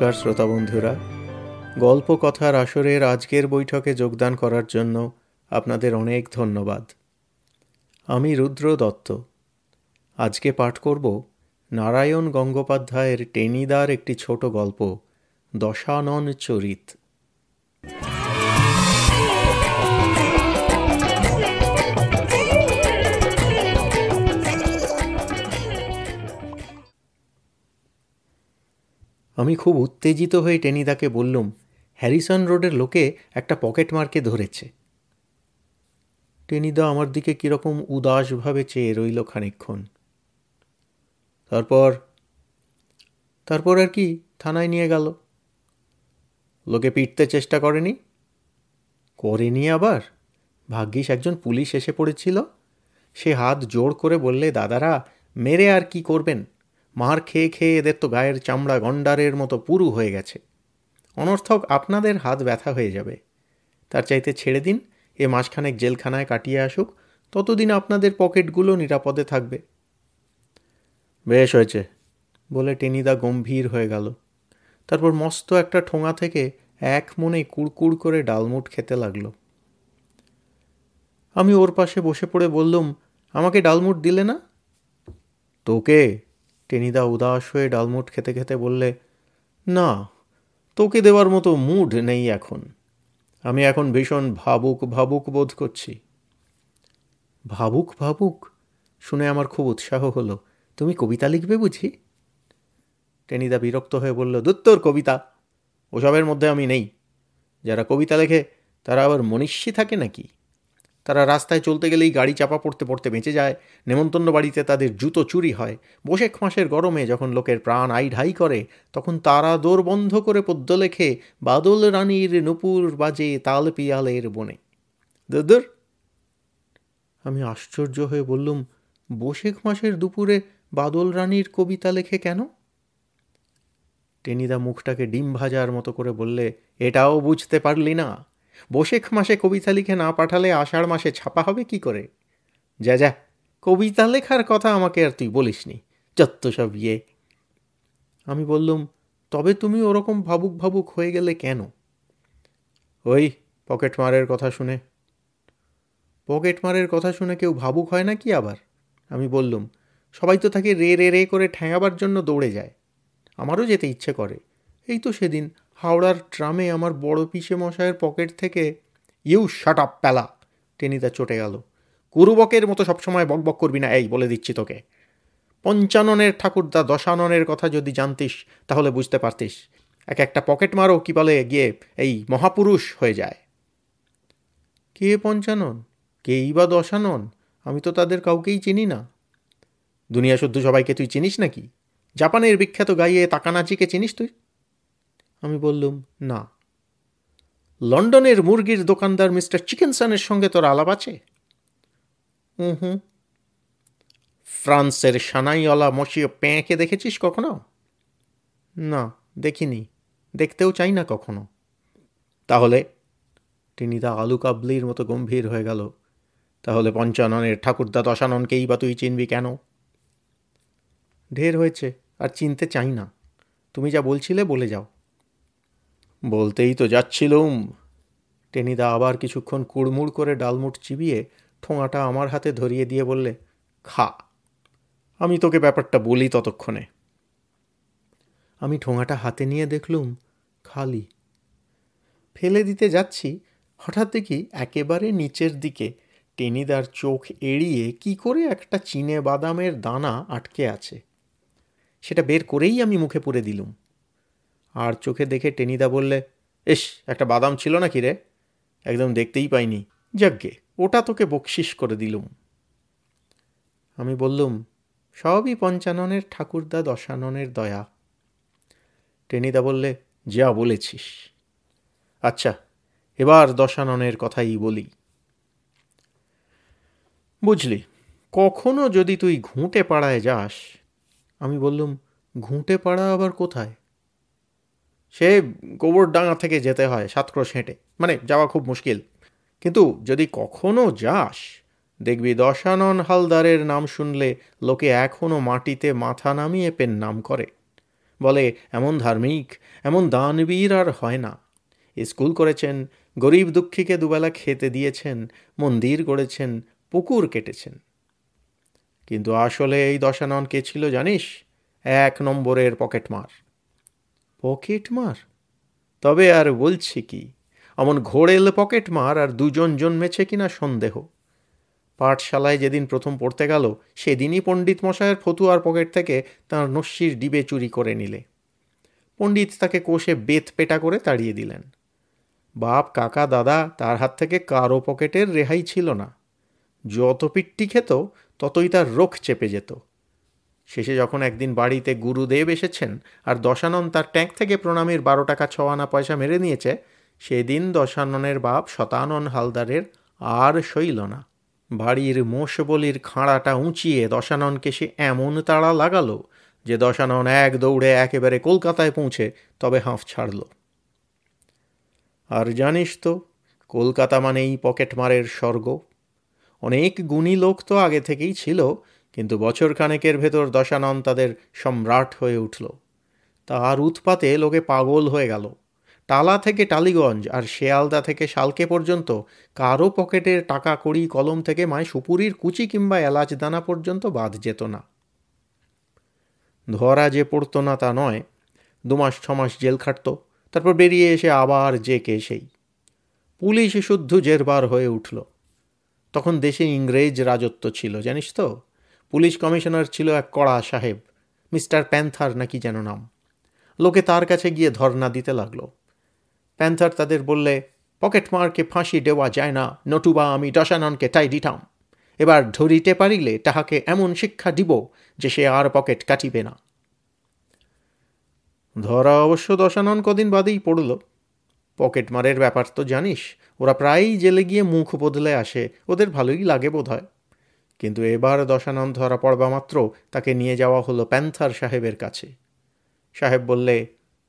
নমস্কার শ্রোতা বন্ধুরা। গল্প কথার আসরের আজকের বৈঠকে যোগদান করার জন্য আপনাদের অনেক ধন্যবাদ। আমি রুদ্র দত্ত। আজকে পাঠ করব নারায়ণ গঙ্গোপাধ্যায়ের টেনিদার একটি ছোট গল্প, দশানন চরিত। আমি খুব উত্তেজিত হয়ে টেনিদাকে বললুম, হ্যারিসন রোডের লোকে একটা পকেট মারকে ধরেছে। টেনিদা আমার দিকে কীরকম উদাসভাবে চেয়ে রইল খানিক্ষণ তারপর তারপর আর কি থানায় নিয়ে গেল। লোকে পিটতে চেষ্টা করেনি? করেনি আবার? ভাগ্যিস একজন পুলিশ এসে পড়েছিল। সে হাত জোর করে বললে, দাদারা, মেরে আর কি করবেন? মার খেয়ে খেয়ে এদের তো গায়ের চামড়া গন্ডারের মতো পুরু হয়ে গেছে। অনর্থক আপনাদের হাত ব্যথা হয়ে যাবে। তার চাইতে ছেড়ে দিন, এ মাসখানেক জেলখানায় কাটিয়ে আসুক, ততদিন আপনাদের পকেটগুলো নিরাপদে থাকবে। বেশ হয়েছে, বলে টেনিদা গম্ভীর হয়ে গেল। তারপর মস্ত একটা ঠোঙা থেকে এক মনে কুড়কুড় করে ডালমুট খেতে লাগল। আমি ওর পাশে বসে পড়ে বললুম, আমাকে ডালমুট দিলে না? তোকে? টেনিদা উদাস হয়ে ডালমুট খেতে খেতে বললে, না, তোকে দেওয়ার মতো মুড নেই এখন। আমি এখন ভীষণ ভাবুক ভাবুক বোধ করছি। ভাবুক ভাবুক? শুনে আমার খুব উৎসাহ হলো। তুমি কবিতা লিখবে বুঝি? টেনিদা বিরক্ত হয়ে বলল, দুত্তর কবিতা, ওসবের মধ্যে আমি নেই। যারা কবিতা লেখে, তারা আবার মনীষী থাকে নাকি? তারা রাস্তায় চলতে গেলেই গাড়ি চাপা পড়তে পড়তে বেঁচে যায়। নেমন্তন্ন বাড়িতে তাদের জুতো চুরি হয়। বসেক মাসের গরমে যখন লোকের প্রাণ আই ঢাই করে, তখন তারা দোর বন্ধ করে পদ্য লেখে, বাদল রানীর নুপুর বাজে তাল পিয়ালের বনে। দর আমি আশ্চর্য হয়ে বললুম, বসেক মাসের দুপুরে বাদল রানীর কবিতা লেখে কেন? টেনিদা মুখটাকে ডিম ভাজার মতো করে বললে, এটাও বুঝতে পারলি না। বসেক মাসে কবিতা লিখে না পাঠালে আষাঢ় মাসে ছাপা হবে কি করে? যা যা, কবিতা লেখার কথা আমাকে আর তুই বলিসনি যত্ত সব ইয়ে। আমি বললুম, তবে তুমি ওরকম ভাবুক ভাবুক হয়ে গেলে কেন? ওই, পকেট মারের কথা শুনে। পকেট মারের কথা শুনে কেউ ভাবুক হয় না কি আবার? আমি বললুম, সবাই তো তাকে রে রে রে করে ঠ্যাঙাবার জন্য দৌড়ে যায়। আমারও যেতে ইচ্ছে করে। এই তো সেদিন হাওড়ার ট্রামে আমার বড় পিসে মশায়ের পকেট থেকে, you shut up, Pyala! Tenida চটে গেল। কুরুবকের মতো সবসময় বকবক করবি না, এই বলে দিচ্ছি তোকে। পঞ্চাননের ঠাকুরদা দশাননের কথা যদি জানতিস, তাহলে বুঝতে পারতিস, এক একটা পকেট মারও কি বলে গিয়ে এই মহাপুরুষ হয়ে যায়। কে পঞ্চানন? কেই বা দশানন? আমি তো তাদের কাউকেই চিনি না। দুনিয়া শুদ্ধ সবাইকে তুই চিনিস নাকি? জাপানের বিখ্যাত গাইয়ে তাকানাচিকে চিনিস তুই? আমি বললুম, না। লন্ডনের মুরগির দোকানদার মিস্টার চিকেনসনের সঙ্গে তোর আলাপ আছে? হুম ফ্রান্সের সানাইওয়ালা মশিও প্যাঁকে দেখেছিস কখনো? না, দেখিনি। দেখতেও চাই না কখনো। তাহলে? টিনিদা আলু কাবলির মতো গম্ভীর হয়ে গেল। তাহলে পঞ্চাননের ঠাকুরদা দশাননকেই বা তুই চিনবি কেন? ঢের হয়েছে, আর চিনতে চাই না। তুমি যা বলছিলে বলে যাও। বলতেই তো যাচ্ছিলুম। টেনিদা আবার কিছুক্ষণ কুড়মুড় করে ডালমুট চিবিয়ে ঠোঙাটা আমার হাতে ধরিয়ে দিয়ে বললে, খা, আমি তোকে ব্যাপারটা বলি ততক্ষণে। আমি ঠোঙাটা হাতে নিয়ে দেখলুম খালি। ফেলে দিতে যাচ্ছি, হঠাৎ দেখি একেবারে নিচের দিকে টেনিদার চোখ এড়িয়ে কি করে একটা চিনে বাদামের দানা আটকে আছে। সেটা বের করেই আমি মুখে পুরে দিলুম। আর চোখে দেখে টেনিদা বললে এস একটা বাদাম ছিল না কি রে? একদম দেখতেই পাইনি। যাকগে ওটা তোকে বকশিস করে দিলুম। আমি বললুম, সবই পঞ্চাননের ঠাকুরদা দশাননের দয়া। টেনিদা বললে, যা বলেছিস। আচ্ছা এবার দশাননের কথাই বলি। বুঝলি, কখনো যদি তুই ঘুঁটে পাড়ায় যাস, আমি বললুম ঘুঁটে পাড়া আবার কোথায়? সে গোবরডাঙ্গা থেকে যেতে হয় সাতক্রোশ হেঁটে। মানে যাওয়া খুব মুশকিল। কিন্তু যদি কখনো যাস, দেখবি দশানন হালদারের নাম শুনলে লোকে এখনও মাটিতে মাথা নামিয়ে পেন নাম করে। বলে, এমন ধার্মিক, এমন দানবীর আর হয় না। স্কুল করেছেন, গরিব দুঃখীকে দুবেলা খেতে দিয়েছেন, মন্দির গড়েছেন, পুকুর কেটেছেন। কিন্তু আসলে এই দশানন কে ছিল জানিস? এক নম্বরের পকেটমার। পকেটমার তবে আর বলছি কি, অমন ঘোড়েল পকেট মার আর দুজন জন্মেছে কিনা সন্দেহ। পাঠশালায় যেদিন প্রথম পড়তে গেল, সেদিনই পণ্ডিত মশায়ের ফতুয়ার পকেট থেকে তাঁর নস্যির ডিবে চুরি করে নিলে। পণ্ডিত তাকে কোষে বেত পেটা করে তাড়িয়ে দিলেন। বাপ, কাকা, দাদা, তার হাত থেকে কারও পকেটের রেহাই ছিল না। যত পিট্টি খেত, ততই তার রোখ চেপে যেত। শেষে যখন একদিন বাড়িতে গুরুদেব এসেছেন আর দশানন তার ট্যাঙ্ক থেকে প্রণামীর বারো টাকা ছ আনা পয়সা মেরে নিয়েছে, সেদিন দশাননের বাপ শতানন হালদারের আর সইল না। বাড়ির মোষ বলির খাঁড়াটা উঁচিয়ে দশাননকে সে এমন তাড়া লাগালো যে দশানন এক দৌড়ে একেবারে কলকাতায় পৌঁছে তবে হাঁফ ছাড়ল। আর জানিস তো, কলকাতা মানেই পকেটমারের স্বর্গ। অনেক গুণী লোক তো আগে থেকেই ছিল কিন্তু বছর খানেকের ভেতর দশানন তাদের সম্রাট হয়ে উঠল। তার উৎপাতে লোকে পাগল হয়ে গেল। টালা থেকে টালিগঞ্জ আর শেয়ালদা থেকে শালকে পর্যন্ত কারও পকেটের টাকা, কড়ি, কলম থেকে মায় সুপুরির কুচি কিংবা এলাচ দানা পর্যন্ত বাদ যেত না। ধরা যে পড়তো না তা নয় দুমাস ছমাস জেল খাটত, তারপর বেরিয়ে এসে আবার যে কে সেই। পুলিশ শুদ্ধ জেরবার হয়ে উঠল। তখন দেশে ইংরেজ রাজত্ব ছিল, জানিস তো? পুলিশ কমিশনার ছিল এক কড়া সাহেব, মিস্টার প্যান্থার নাকি যেন নাম। লোকে তার কাছে গিয়ে ধর্না দিতে লাগল। প্যান্থার তাদের বললে, পকেট মারকে ফাঁসি দেওয়া যায় না নটুবা আমি দশাননকে টাই দিতাম। এবার ধরিতে পারিলে তাহাকে এমন শিক্ষা দিব যে সে আর পকেট কাটিবে না। ধরা অবশ্য দশানন কদিন বাদেই পড়ল। পকেট মারের ব্যাপার তো জানিস, ওরা প্রায়ই জেলে গিয়ে মুখ বদলে আসে, ওদের ভালোই লাগে বোধ হয় কিন্তু এবার দশানন ধরা পড়বা মাত্র, তাকে নিয়ে যাওয়া হলো প্যান্থার সাহেবের কাছে। সাহেব বললে,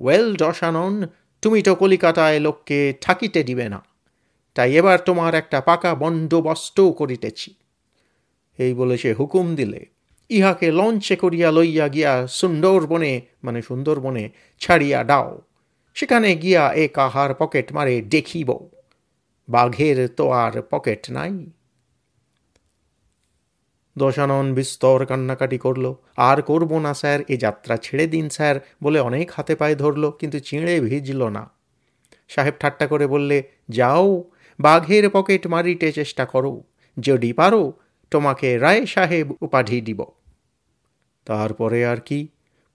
ওয়েল দশানন, তুমি তো কলিকাতায় লোককে ঠাকিতে দিবে না। তাই এবার তোমার একটা পাকা বন্দোবস্ত করিতেছি। এই বলে সে হুকুম দিলে। ইহাকে লঞ্চে করিয়া লইয়া গিয়া সুন্দরবনে মানে সুন্দরবনে ছাড়িয়া দাও। সেখানে গিয়া এ কাহার পকেট মারে দেখিব। বাঘের তো আর পকেট নাই। দশানন বিস্তর কান্নাকাটি করল। আর করব না, স্যার, এ যাত্রা ছেড়ে দিন, স্যার, বলে অনেক হাতে পায়ে ধরল, কিন্তু চিঁড়ে ভিজল না। সাহেব ঠাট্টা করে বললে, যাও, বাঘের পকেট মারিতে চেষ্টা করো। যদি পারো, তোমাকে রায় সাহেব উপাধি দিব। তারপরে আর কি,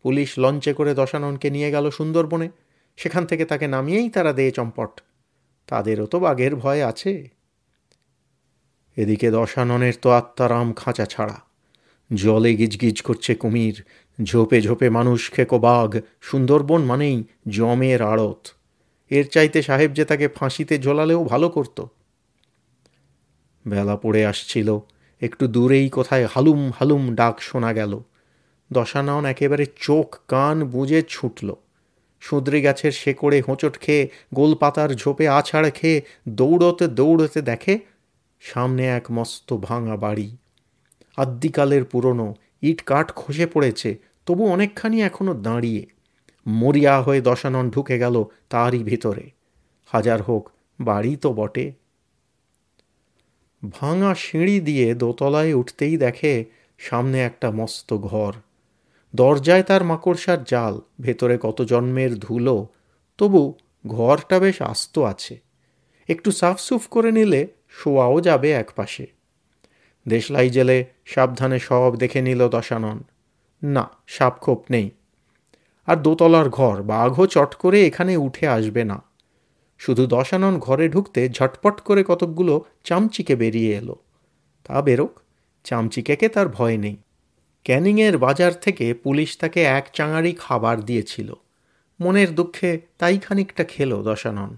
পুলিশ লঞ্চে করে দশাননকে নিয়ে গেল সুন্দরবনে। সেখান থেকে তাকে নামিয়েই তারা দেয় চম্পট। তাদেরও তো বাঘের ভয় আছে। এদিকে দশাননের তো আত্মারাম খাঁচা ছাড়া। জলে গিজগিজ করছে কুমির, ঝোপে ঝোপে মানুষ খেকো বাঘ সুন্দরবন মানেই জমের আড়ত। এর চাইতে সাহেব যে তাকে ফাঁসিতে ঝোলালেও ভালো করত। বেলা পড়ে আসছিল, একটু দূরেই কোথায় হালুম হালুম ডাক শোনা গেল। দশানন একেবারে চোখ কান বুঝে ছুটল। সুদ্রি গাছের শেকড়ে হোঁচট খেয়ে গোলপাতার ঝোপে আছাড় খেয়ে দৌড়তে দৌড়তে দেখে সামনে এক মস্ত ভাঙা বাড়ি। আদ্যিকালের পুরনো ইট কাঠ খসে পড়েছে, তবু অনেকখানি এখনও দাঁড়িয়ে। মরিয়া হয়ে দশানন ঢুকে গেল তারই ভিতরে। হাজার হোক, বাড়ি তো বটে। ভাঙা সিঁড়ি দিয়ে দোতলায় উঠতেই দেখে সামনে একটা মস্ত ঘর। দরজায় তার মাকড়সার জাল, ভেতরে কত জন্মের ধুলো, তবু ঘরটা বেশ আস্ত আছে। একটু সাফসুফ করে নিলে শোয়াও যাবে এক পাশে। দেশলাই জেলে সাবধানে সব দেখে নিল দশানন। না, সাপখোপ নেই। আর দোতলার ঘর বাঘও চট করে এখানে উঠে আসবে না। শুধু দশানন ঘরে ঢুকতে ঝটপট করে কতকগুলো চামচিকে বেরিয়ে এলো। তা বেরোক চামচিকেকে তার ভয় নেই। ক্যানিংয়ের বাজার থেকে পুলিশ তাকে এক চাঙারি খাবার দিয়েছিল। মনের দুঃখে তাই খানিকটা খেলো দশানন।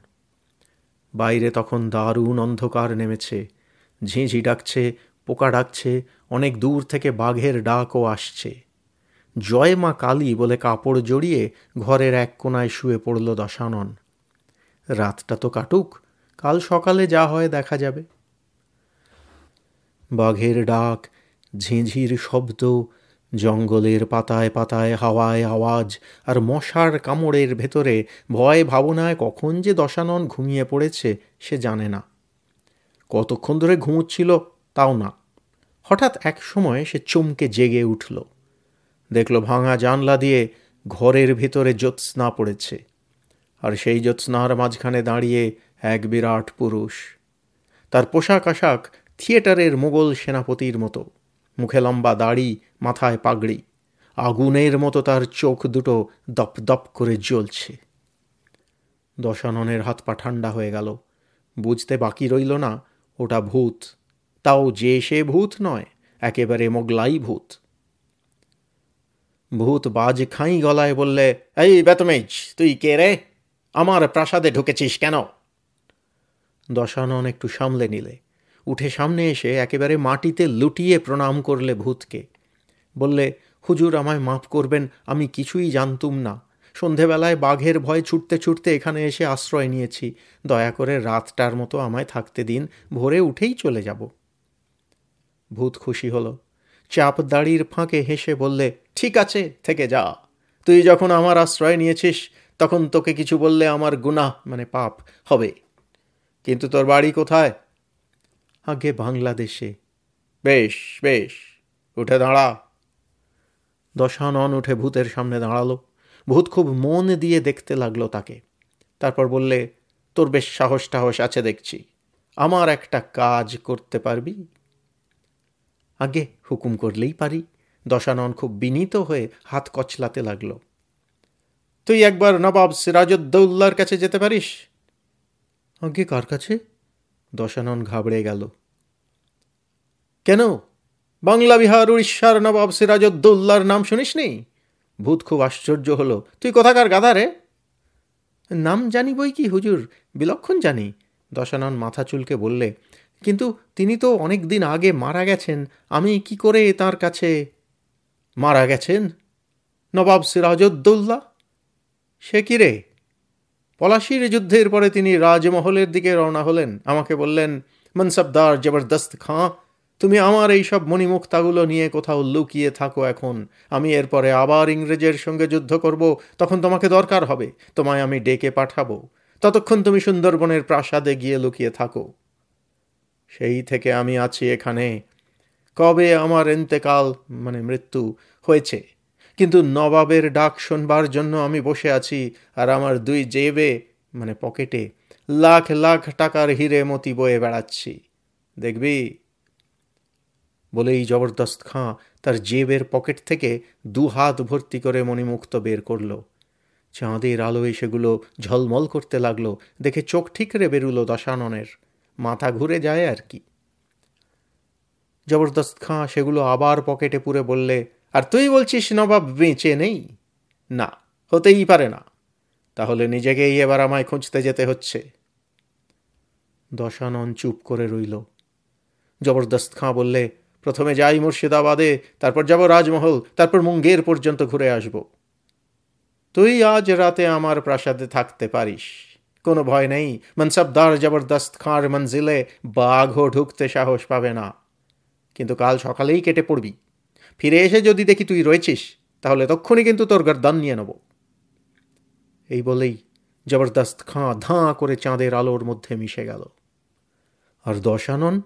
বাইরে তখন দারুণ অন্ধকার নেমেছে। ঝিঁঝি ডাকছে, পোকা ডাকছে, অনেক দূর থেকে বাঘের ডাকও আসছে। জয় মা কালী বলে কাপড় জড়িয়ে ঘরের এক কোনায় শুয়ে পড়ল দশানন। রাতটা তো কাটুক, কাল সকালে যা হয় দেখা যাবে। বাঘের ডাক, ঝিঁঝির শব্দ জঙ্গলের পাতায় পাতায় হাওয়ায় আওয়াজ আর মশার কামড়ের ভেতরে ভয় ভাবনায় কখন যে দশানন ঘুমিয়ে পড়েছে, সে জানে না। কতক্ষণ ধরে ঘুমুচ্ছিল, তাও না। হঠাৎ এক সময় সে চমকে জেগে উঠল। দেখল ভাঙা জানলা দিয়ে ঘরের ভেতরে জ্যোৎস্না পড়েছে আর সেই জ্যোৎস্নার মাঝখানে দাঁড়িয়ে এক বিরাট পুরুষ। তার পোশাক আশাক থিয়েটারের মোগল সেনাপতির মতো। মুখে লম্বা দাড়ি মাথায় পাগড়ি। আগুনের মতো তার চোখ দুটো দপ দপ করে জ্বলছে। দশাননের হাত পা ঠান্ডা হয়ে গেল। বুঝতে বাকি রইল না, ওটা ভূত। তাও যে সে ভূত নয়, একেবারে মোগলাই ভূত। ভূত বাজ খাই গলায় বললে, এই বেতমেজ, তুই কে রে? আমার প্রাসাদে ঢুকেছিস কেন? দশানন একটু সামলে নিলে। উঠে সামনে এসে একেবারে মাটিতে লুটিয়ে প্রণাম করলে ভূতকে। বললে, হুজুর আমায় মাফ করবেন, আমি কিছুই জানতুম না। সন্ধেবেলায় বাঘের ভয় ছুটতে ছুটতে এখানে এসে আশ্রয় নিয়েছি। দয়া করে রাতটার মতো আমায় থাকতে দিন, ভোরে উঠেই চলে যাব। ভূত খুশি হলো। চাপ দাড়ির ফাঁকে হেসে বললে, ঠিক আছে, থেকে যা। তুই যখন আমার আশ্রয় নিয়েছিস, তখন তোকে কিছু বললে আমার গুনাহ মানে পাপ, হবে। কিন্তু তোর বাড়ি কোথায়? আগে বাংলাদেশে। বেশ বেশ, উঠে দাঁড়া। দশানন উঠে ভূতের সামনে দাঁড়াল। ভূত খুব মন দিয়ে দেখতে লাগল তাকে। তারপর বললে, তোর বেশ সাহস টাহস আছে দেখছি। আমার একটা কাজ করতে পারবি? আগে হুকুম করলেই পারি। দশানন খুব বিনীত হয়ে হাত কচলাতে লাগল। তুই একবার নবাব সিরাজউদ্দৌল্লার কাছে যেতে পারিস? আগে কার কাছে? দশানন ঘাবড়ে গেল। কেন? বাংলা বিহার, উড়িষ্যার নবাব সিরাজউদ্দৌল্লার নাম শুনিস নি? ভূত খুব আশ্চর্য হলো। তুই কোথাকার গাধা রে নাম জানি বই কি, হুজুর? বিলক্ষণ জানি। দশানন মাথা চুলকে বললে, কিন্তু তিনি তো অনেক দিন আগে মারা গেছেন, আমি কি করে তার কাছে মারা গেছেন? নবাব সিরাজউদ্দৌল্লা সে কি রে? পলাশির যুদ্ধের পরে তিনি রাজমহলের দিকে রওনা হলেন। আমাকে বললেন, মনসবদার জবরদস্ত খাঁ তুমি আমার এই সব মণিমুক্তাগুলো নিয়ে কোথাও লুকিয়ে থাকো এখন। আমি এরপরে আবার ইংরেজের সঙ্গে যুদ্ধ করব, তখন তোমাকে দরকার হবে, তোমায় আমি ডেকে পাঠাবো। ততক্ষণ তুমি সুন্দরবনের প্রাসাদে গিয়ে লুকিয়ে থাকো। সেই থেকে আমি আছি এখানে। কবে আমার এন্তেকাল মানে মৃত্যু, হয়েছে। কিন্তু নবাবের ডাক শোনবার জন্য আমি বসে আছি, আর আমার দুই জেবে মানে পকেটে, লাখ লাখ টাকার হিরে মতি বয়ে বেড়াচ্ছি। দেখবি? বলেই জবরদস্ত খাঁ তার জেবের পকেট থেকে দু হাত ভর্তি করে মণিমুক্ত বের করল। চাঁদের আলোয় সেগুলো ঝলমল করতে লাগল, দেখে চোখ ঠিকরে বেরুলো দশাননের, মাথা ঘুরে যায় আর কি। জবরদস্ত খাঁ সেগুলো আবার পকেটে পুরে বললে, আর তুই বলছিস নবাব বেঁচে নেই? না, হতেই পারে না। তাহলে নিজেকেই এবার আমায় খুঁজতে যেতে হচ্ছে। দশানন চুপ করে রইল। জবরদস্ত খাঁ বললে প্রথমে যাই মুর্শিদাবাদে, তারপর যাব রাজমহল, তারপর মুঙ্গের পর্যন্ত ঘুরে আসব। তুই আজ রাতে আমার প্রাসাদে থাকতে পারিস। কোনো ভয় নেই। মনসবদার জবরদস্ত খাঁর মঞ্জিলে বাঘও ঢুকতে সাহস পাবে না। কিন্তু কাল সকালেই কেটে পড়বি। ফিরে এসে যদি দেখি তুই রয়েছিস, তাহলে তক্ষুনি কিন্তু তোর গর্দান নিয়ে নেব। এই বলেই জবরদস্ত খাঁ ধাঁ করে চাঁদের আলোর মধ্যে মিশে গেল। আর দশানন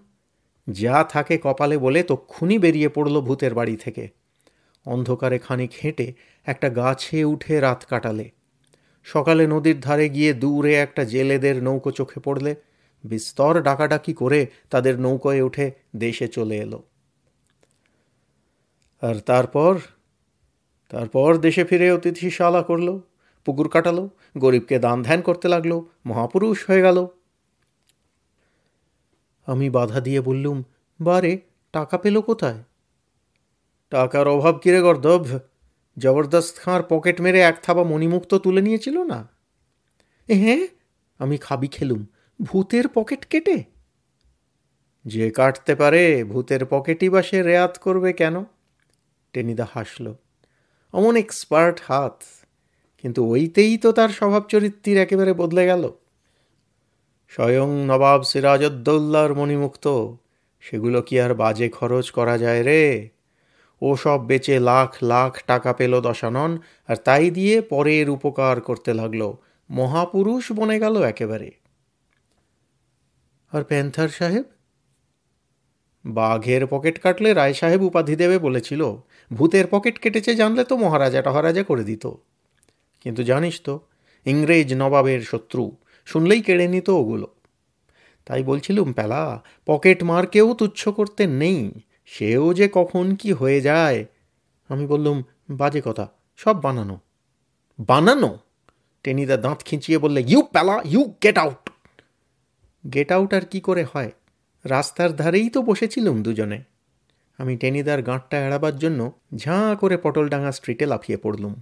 যা থাকে কপালে বলে তক্ষুনি বেরিয়ে পড়ল ভূতের বাড়ি থেকে। অন্ধকারে খানিক হেঁটে একটা গাছে উঠে রাত কাটালে। সকালে নদীর ধারে গিয়ে দূরে একটা জেলেদের নৌকো চোখে পড়লে। বিস্তর ডাকাডাকি করে তাদের নৌকোয় উঠে দেশে চলে এলো। আর তারপর? তারপর দেশে ফিরে অতিথিশালা করল, পুকুর কাটালো, গরিবকে দান ধ্যান করতে লাগল, মহাপুরুষ হয়ে গেল। আমি বাধা দিয়ে বললুম, বারে, টাকা পেল কোথায়? টাকার অভাব কিরে গর্দভ জবরদস্ত খাঁর পকেট মেরে এক থাবা মণিমুক্ত তুলে নিয়েছিল না? হ্যাঁ আমি খাবি খেলুম, ভূতের পকেট কেটে? যে কাটতে পারে, ভূতের পকেটই বা সে রেয়াত করবে কেন? টেনিদা হাসল, অমন এক্সপার্ট হাত, কিন্তু ওইতেই তো তার স্বভাব চরিত্রের একেবারে বদলে গেল। স্বয়ং নবাব সিরাজউদ্দৌল্লার মণিমুক্ত। সেগুলো কি আর বাজে খরচ করা যায় রে? ও সব বেচে লাখ লাখ টাকা পেল দশানন, আর তাই দিয়ে পরের উপকার করতে লাগল। মহাপুরুষ বনে গেল একেবারে। আর প্যান্থার সাহেব? বাঘের পকেট কাটলে রায় সাহেব উপাধি দেবে বলেছিল। ভূতের পকেট কেটেছে জানলে তো মহারাজা টহারাজা করে দিত। কিন্তু জানিস তো, ইংরেজ নবাবের শত্রু। শুনলেই কেড়ে নিত ওগুলো। তাই বলছিলুম প্যালা পকেট মারকেও তুচ্ছ করতে নেই, সেও যে কখন কি হয়ে যায়? আমি বললুম, বাজে কথা, সব বানানো। বানানো? টেনিদা দাঁত খিঁচিয়ে বললে, you Pyala you get out. Get out আর কি করে হয়? রাস্তার ধারেই তো বসেছিলুম দুজনে। আমি টেনিদার গাঁটটা এড়াবার জন্য ঝাঁ করে পটলডাঙ্গা স্ট্রিটে লাফিয়ে পড়লুম।